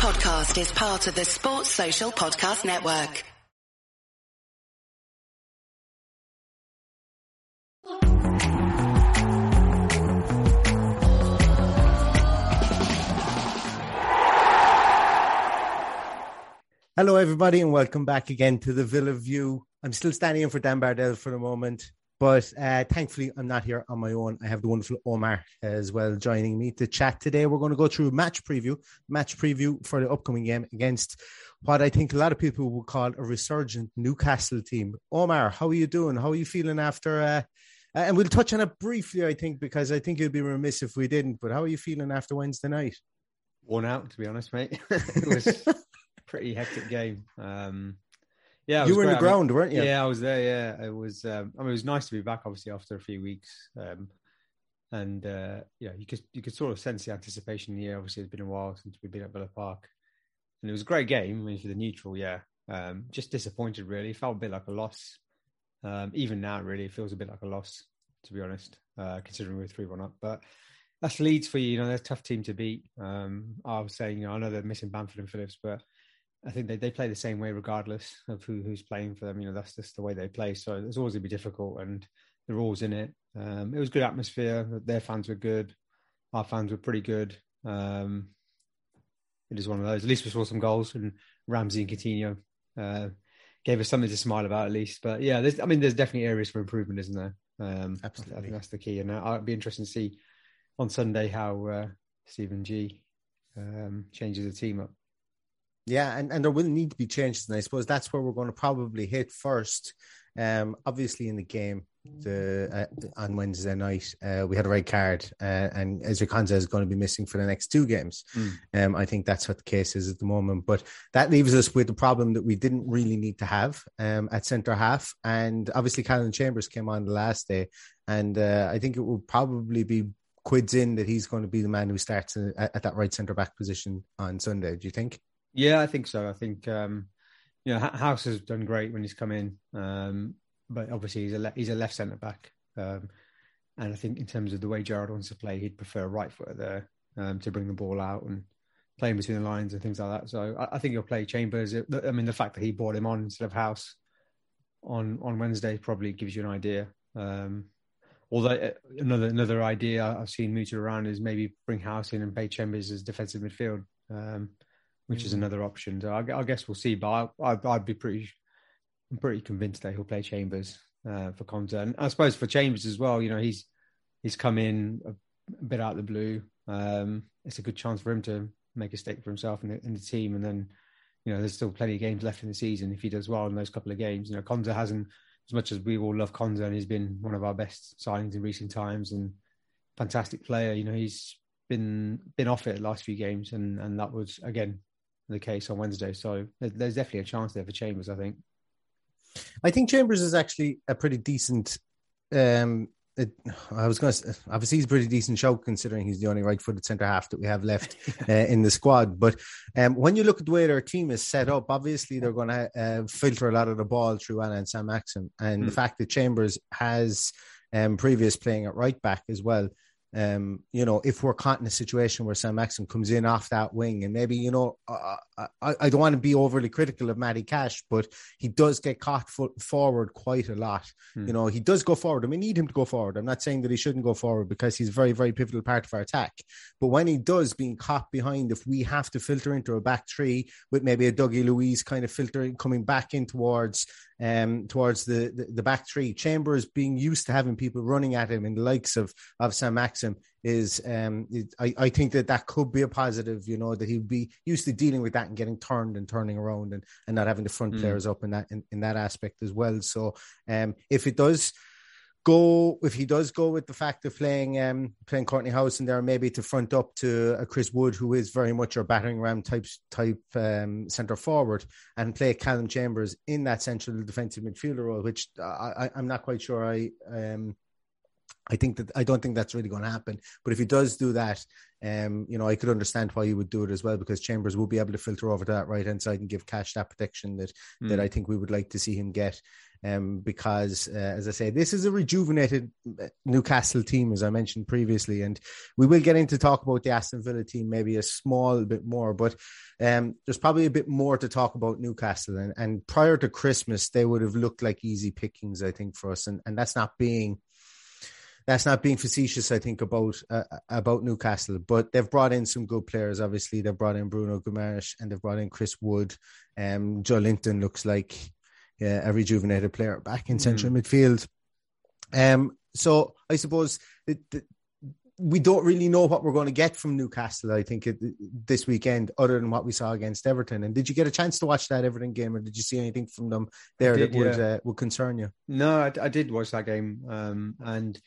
podcast is part of the Sports Social Podcast Network. Hello, everybody, and welcome back again to the Villa View. I'm still standing in for Dan Bardell for the moment, but uh, thankfully, I'm not here on my own. I have the wonderful Omar as well joining me to chat today. We're going to go through match preview, match preview for the upcoming game against what I think a lot of people would call a resurgent Newcastle team. Omar, how are you doing? How are you feeling after? Uh, and we'll touch on it briefly, I think, because I think it'd be remiss if we didn't. But how are you feeling after Wednesday night? Worn out, to be honest, mate. it was pretty hectic game. Um, yeah, you were great. in the I mean, ground, weren't you? Yeah, I was there. Yeah, it was. Um, I mean, it was nice to be back, obviously, after a few weeks. Um, and uh, yeah, you could you could sort of sense the anticipation here. Obviously, it's been a while since we've been at Villa Park, and it was a great game. I mean, for the neutral, yeah. Um, just disappointed, really. Felt a bit like a loss. Um, even now, really, it feels a bit like a loss, to be honest, uh, considering we're three one up. But that's Leeds for you. You know, they're a tough team to beat. Um, I was saying, you know, I know they're missing Bamford and Phillips, but I think they, they play the same way regardless of who, who's playing for them. You know, that's just the way they play. So it's always going to be difficult, and they're always in it. Um, it was good atmosphere. Their fans were good. Our fans were pretty good. Um, it is one of those. At least we saw some goals, and Ramsey and Coutinho uh, gave us something to smile about at least. But yeah, I mean, there's definitely areas for improvement, isn't there? Um, Absolutely. I think that's the key. And I'd be interested to see on Sunday how uh, Steven G um, changes the team up. Yeah, and, and there will need to be changes, and I suppose that's where we're going to probably hit first. Um, obviously, in the game the uh, on Wednesday night, uh, we had a red card, uh, and Ezri Konsa is going to be missing for the next two games. Mm. Um, I think that's what the case is at the moment. But that leaves us with the problem that we didn't really need to have um, at centre half, and obviously, Calvin Chambers came on the last day, and uh, I think it will probably be quids in that he's going to be the man who starts at, at that right centre back position on Sunday. Do you think? Yeah, I think so. I think um, you know Hause has done great when he's come in, um, but obviously he's a le- he's a left centre back, um, and I think in terms of the way Gerrard wants to play, he'd prefer right footer there um, to bring the ball out and playing between the lines and things like that. So I, I think he'll play Chambers. I mean, the fact that he brought him on instead of Hause on on Wednesday probably gives you an idea. Um, although uh, another another idea I've seen mooted around is maybe bring Hause in and play Chambers as defensive midfield. Um, which is another option. So I, I guess we'll see. But I, would be pretty, I'm pretty convinced that he'll play Chambers uh, for Konsa, and I suppose for Chambers as well. You know, he's he's come in a, bit out of the blue. Um, it's a good chance for him to make a stake for himself and the, in the team, and then you know there's still plenty of games left in the season. If he does well in those couple of games, you know, Konsa hasn't as much as we all love Konsa, and he's been one of our best signings in recent times and fantastic player. You know, he's been been off it the last few games, and and that was again the case on Wednesday. So there's definitely a chance there for Chambers, I think. I think Chambers is actually a pretty decent. Um, it, I was going to obviously he's a pretty decent show considering he's the only right-footed centre half that we have left uh, in the squad. But um, when you look at the way their team is set up, obviously they're going to uh, filter a lot of the ball through Anna and Saint-Maximin, and mm. the fact that Chambers has um, previous playing at right back as well um, you know, if we're caught in a situation where Saint-Maximin comes in off that wing, and maybe, you know, I, I, I don't want to be overly critical of Matty Cash, but he does get caught forward quite a lot. Hmm. You know, he does go forward, and we need him to go forward. I'm not saying that he shouldn't go forward because he's a very, very pivotal part of our attack. But when he does, being caught behind, if we have to filter into a back three with maybe a Douglas Luiz kind of filtering coming back in towards um, towards the, the, the back three. Chambers being used to having people running at him in the likes of of Saint-Maximin is um, it, I, I think that that could be a positive. You know that he'd be used to dealing with that and getting turned and turning around and, and not having the front mm. players up in that in, in that aspect as well. So um, if it does go if he does go with the fact of playing um playing Kortney Hause in there maybe to front up to a Chris Wood who is very much a battering ram type type um centre forward and play Calum Chambers in that central defensive midfielder role which I, I I'm not quite sure I um I think that I don't think that's really going to happen. But if he does do that, um, you know, I could understand why he would do it as well because Chambers will be able to filter over to that right hand side and give Cash that protection that mm. that I think we would like to see him get. um, because, uh, as I say, this is a rejuvenated uh, Newcastle team, as I mentioned previously, and we will get into talk about the Aston Villa team maybe a small bit more, but um, there's probably a bit more to talk about Newcastle. And, and prior to Christmas, they would have looked like easy pickings, I think, for us, and, and that's not being that's not being facetious. I think about uh, about Newcastle, but they've brought in some good players. Obviously, they've brought in Bruno Guimaraes and they've brought in Chris Wood. Um, Joelinton looks like yeah, a rejuvenated player back in central mm. midfield. Um, so I suppose it, it, we don't really know what we're going to get from Newcastle. I think it, this weekend, other than what we saw against Everton. And did you get a chance to watch that Everton game, or did you see anything from them there did, that would yeah. uh, would concern you? No, I, I did watch that game, um, and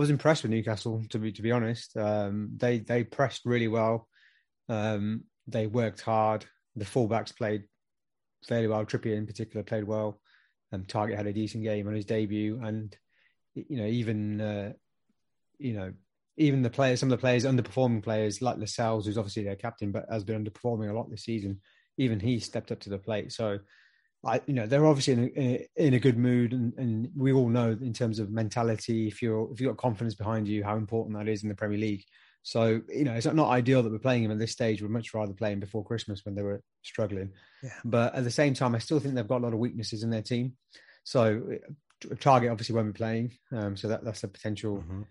I was impressed with Newcastle. To be to be honest, um, they they pressed really well. Um, they worked hard. The fullbacks played fairly well. Trippier in particular played well. Um, Targett had a decent game on his debut, and you know even uh, you know even the players, some of the players, underperforming players like Lascelles, who's obviously their captain, but has been underperforming a lot this season. Even he stepped up to the plate. So, I, you know, they're obviously in a, in a good mood, and, and, we all know in terms of mentality, if you're if you've got confidence behind you, how important that is in the Premier League. So, you know, it's not ideal that we're playing them at this stage. We'd much rather play them before Christmas when they were struggling. Yeah. But at the same time, I still think they've got a lot of weaknesses in their team. So, Targett obviously won't be playing. Um, so that that's a potential. Mm-hmm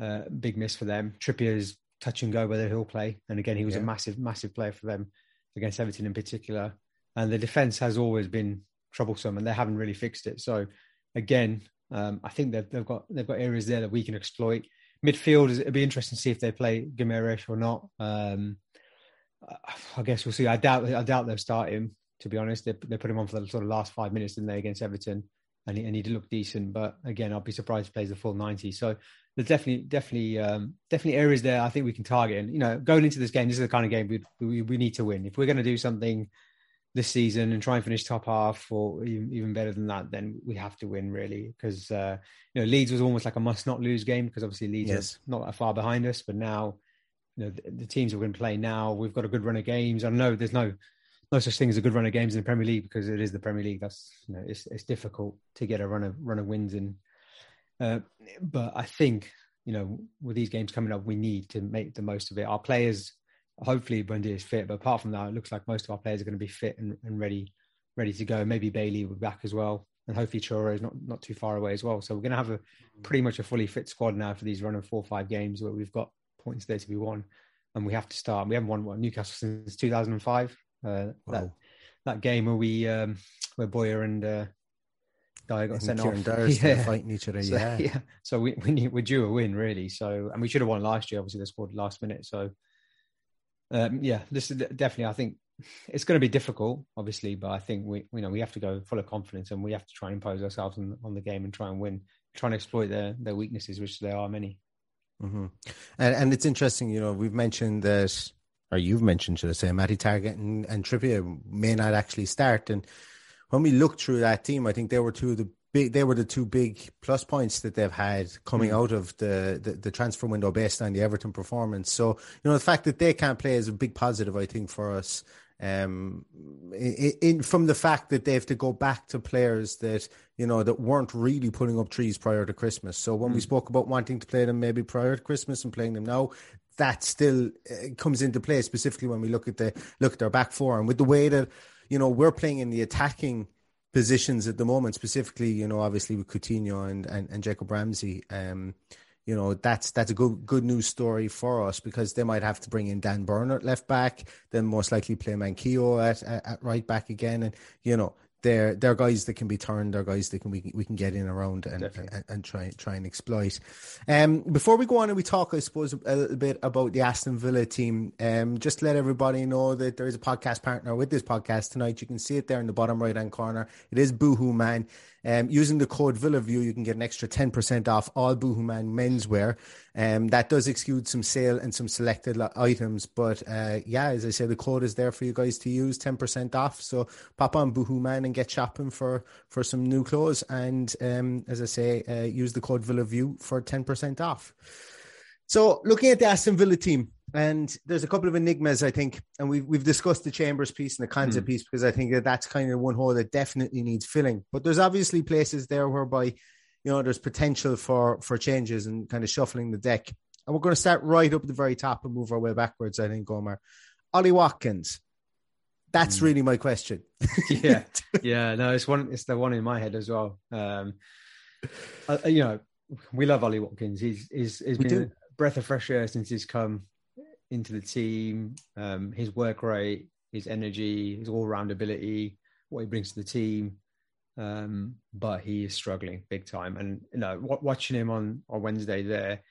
uh, big miss for them. Trippier's touch and go whether he'll play, and again he was yeah. a massive, massive player for them against Everton in particular. And the defense has always been troublesome, and they haven't really fixed it. So again, um, I think they've, they've got they've got areas there that we can exploit. Midfield, it'll be interesting to see if they play Guimaraes or not. Um, I guess we'll see. I doubt I doubt they'll start him. To be honest, they, they put him on for the sort of last five minutes, didn't they, against Everton? And he, and he did look decent. But again, I'll be surprised if he plays the full ninety. So there's definitely definitely um, definitely areas there I think we can target. And you know, going into this game, this is the kind of game we we, we need to win. If we're going to do something this season and try and finish top half or even, better than that, then we have to win really. Because uh, you know, Leeds was almost like a must not lose game because obviously Leeds yes. not that far behind us, but now you know the, the teams we're going to play now, we've got a good run of games. I know there's no no such thing as a good run of games in the Premier League because it is the Premier League. That's you know it's it's difficult to get a run of run of wins in uh, but I think you know with these games coming up, we need to make the most of it. Our players, hopefully, Buendía is fit, but apart from that, it looks like most of our players are going to be fit and, and ready, ready to go. Maybe Bailey will be back as well, and hopefully Traore is not not too far away as well. So we're going to have a pretty much a fully fit squad now for these running four or five games where we've got points there to be won, and we have to start. We haven't won what, Newcastle since 2005. Uh, wow. That that game where we um, where Bowyer and uh, Dyer got sent Kieron off. yeah. fighting each other. So, yeah, yeah. So we we we're due a win really. So and we should have won last year. Obviously, they scored last minute. So um, yeah, this is definitely. I think it's going to be difficult, obviously, but I think we you know we have to go full of confidence and we have to try and impose ourselves on, on the game and try and win, try and exploit their their weaknesses, which there are many. Mm-hmm. And and it's interesting, you know, we've mentioned that, or you've mentioned, should I say, Matty Targett and, and Trippier may not actually start and when we look through that team, I think they were two of the big. They were the two big plus points that they've had coming mm. out of the, the, the transfer window based on the Everton performance. So you know the fact that they can't play is a big positive, I think, for us. Um, in, in from the fact that they have to go back to players that you know that weren't really putting up trees prior to Christmas. So when mm. we spoke about wanting to play them maybe prior to Christmas and playing them now, that still uh, comes into play specifically when we look at the look at their back four and with the way that you know, we're playing in the attacking positions at the moment, specifically, you know, obviously with Coutinho and, and, and Jacob Ramsey. Um, you know, that's that's a good good news story for us because they might have to bring in Dan Burn at left back, then most likely play Manquillo at, at, at right back again. And, you know, they're they're guys that can be turned. They're guys that can we we can get in around and and, and, try try and exploit. Um, before we go on and we talk, I suppose a little bit about the Aston Villa team. Um, just let everybody know that there is a podcast partner with this podcast tonight. You can see it there in the bottom right hand corner. It is Boohoo Man. Um, using the code VillaView, you can get an extra 10% off all Boohooman menswear. Um, that does exclude some sale and some selected items. But uh, yeah, as I said, the code is there for you guys to use 10% off. So pop on Boohooman and get shopping for, for some new clothes. And um, as I say, uh, use the code VillaView for 10% off. So looking at the Aston Villa team, And there's a couple of enigmas, I think, and we've we've discussed the Chambers piece and the Konsa Mm. piece because I think that that's kind of one hole that definitely needs filling. But there's obviously places there whereby, you know, there's potential for for changes and kind of shuffling the deck. And we're going to start right up at the very top and move our way backwards. I think, Omar, Ollie Watkins. That's Mm. really my question. yeah, yeah. No, it's one. It's the one in my head as well. Um, uh, you know, we love Ollie Watkins. He's he's, he's We been do. a breath of fresh air since he's come into the team. Um, his work rate, his energy, his all round ability, what he brings to the team. Um, but he is struggling big time. And you know, watching him on on Wednesday there,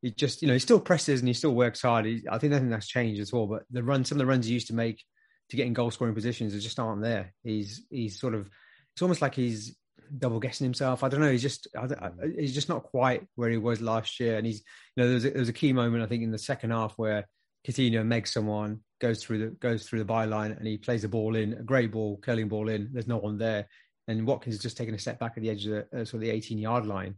he just you know he still presses and he still works hard. He, I think nothing that's changed at all. But the run, some of the runs he used to make to get in goal scoring positions are just aren't there. He's he's sort of it's almost like he's double guessing himself. I don't know. He's just I, he's just not quite where he was last year. And he's you know there was a, there was a key moment I think in the second half where Coutinho megs someone goes through the goes through the byline and he plays the ball in a great ball curling ball in. There's no one there, and Watkins is just taking a step back at the edge of the uh, sort of the 18 yard line.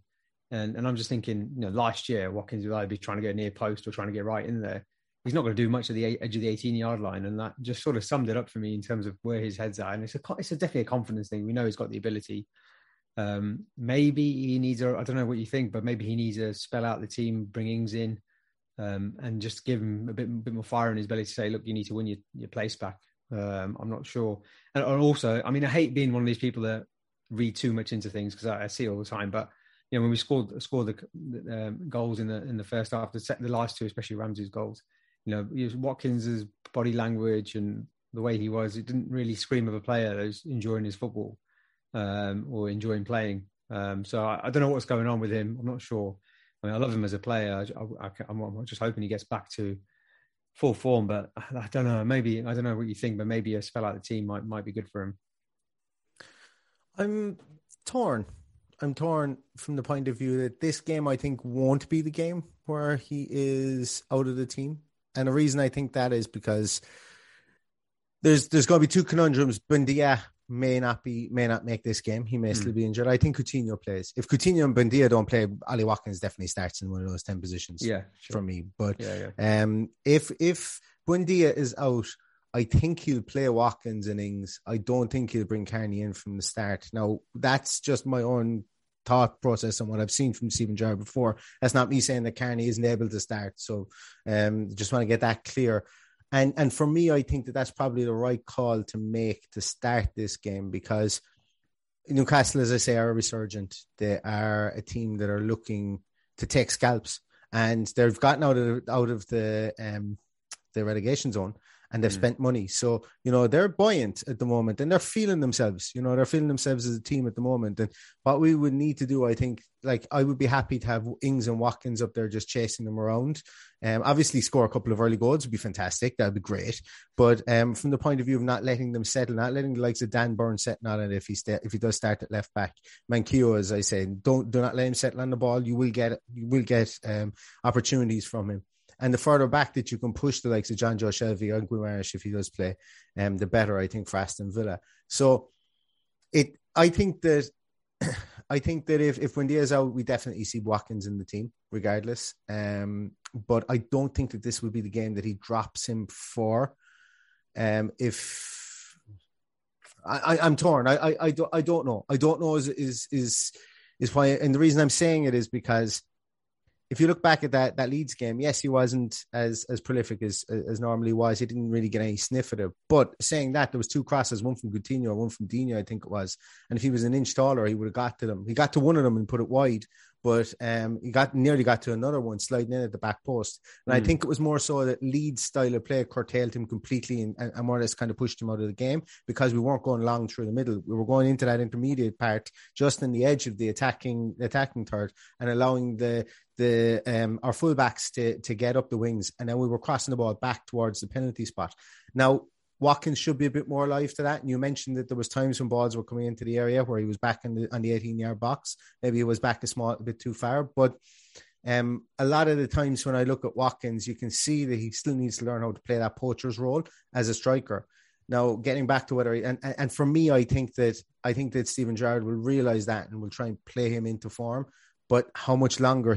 And and I'm just thinking, you know, last year Watkins would either be trying to get near post or trying to get right in there. He's not going to do much at the edge of the 18 yard line, and that just sort of summed it up for me in terms of where his head's at. And it's a it's a definitely a confidence thing. We know he's got the ability. Um, maybe he needs a I don't know what you think, but maybe he needs to spell out the team, bring Ings in, um, and just give him a bit bit more fire in his belly to say, look, you need to win your, your place back. Um, I'm not sure, and, and also, I mean, I hate being one of these people that read too much into things because I, I see all the time, but you know, when we scored scored the, the um, goals in the in the first half, the, the last two, especially Ramsey's goals, you know, Watkins's body language and the way he was, it didn't really scream of a player who's enjoying his football um, or enjoying playing. Um, so I, I don't know what's going on with him. I'm not sure. I mean, I love him as a player. I, I'm just hoping he gets back to full form, but I, I don't know. Maybe I don't know what you think, but maybe a spell out the team might might be good for him. I'm torn. I'm torn from the point of view that this game I think won't be the game where he is out of the team. And the reason I think that is because there's there's going to be two conundrums. Buendía may not be may not make this game. He may Hmm. still be injured. I think Coutinho plays. If Coutinho and Buendía don't play, Ollie Watkins definitely starts in one of those ten positions Yeah, for me. But Yeah, yeah. um, if if Buendía is out, I think he'll play Watkins and Ings. I don't think he'll bring Carney in from the start. Now that's just my own thought process and what I've seen from Steven Gerrard before. That's not me saying that Carney isn't able to start. So um, just want to get that clear. And and for me, I think that that's probably the right call to make to start this game because Newcastle, as I say, are a resurgent. They are a team that are looking to take scalps, and they've gotten out of out of the um, the relegation zone, and they've Mm. spent money. So you know they're buoyant at the moment, and they're feeling themselves. You know they're feeling themselves as a team at the moment. And what we would need to do, I think, like I would be happy to have Ings and Watkins up there just chasing them around. Um, obviously, score a couple of early goals would be fantastic. That'd be great. But um, from the point of view of not letting them settle, not letting the likes of Dan Burn settle on it if he sta- if he does start at left back, Manquillo, as I say, don't do not let him settle on the ball. You will get you will get um, opportunities from him. And the further back that you can push the likes of Jonjo Shelvey or Guimaraes if he does play, um, the better I think for Aston Villa. So it I think that I think that if if Buendía's out, we definitely see Watkins in the team, regardless. Um, but I don't think that this would be the game that he drops him for. Um, if I, I I'm torn, I, I I don't I don't know. I don't know is is is is why, and the reason I'm saying it is because if you look back at that that Leeds game, yes, he wasn't as as prolific as as normally was. He didn't really get any sniff at it. But saying that, there was two crosses, one from Coutinho, one from Digne, I think it was. And if he was an inch taller, he would have got to them. He got to one of them and put it wide, but um, he got nearly got to another one sliding in at the back post. And I Mm. think it was more so that Leeds' style of play curtailed him completely and, and more or less kind of pushed him out of the game because we weren't going long through the middle. We were going into that intermediate part just in the edge of the attacking attacking third and allowing the the um our fullbacks to to get up the wings, and then we were crossing the ball back towards the penalty spot. Now Watkins should be a bit more alive to that. And you mentioned that there was times when balls were coming into the area where he was back in the on the 18 yard box. Maybe he was back a small a bit too far, but um, a lot of the times when I look at Watkins, you can see that he still needs to learn how to play that poacher's role as a striker. Now, getting back to whether he, and and for me, I think that I think that Steven Gerrard will realize that and will try and play him into form. But how much longer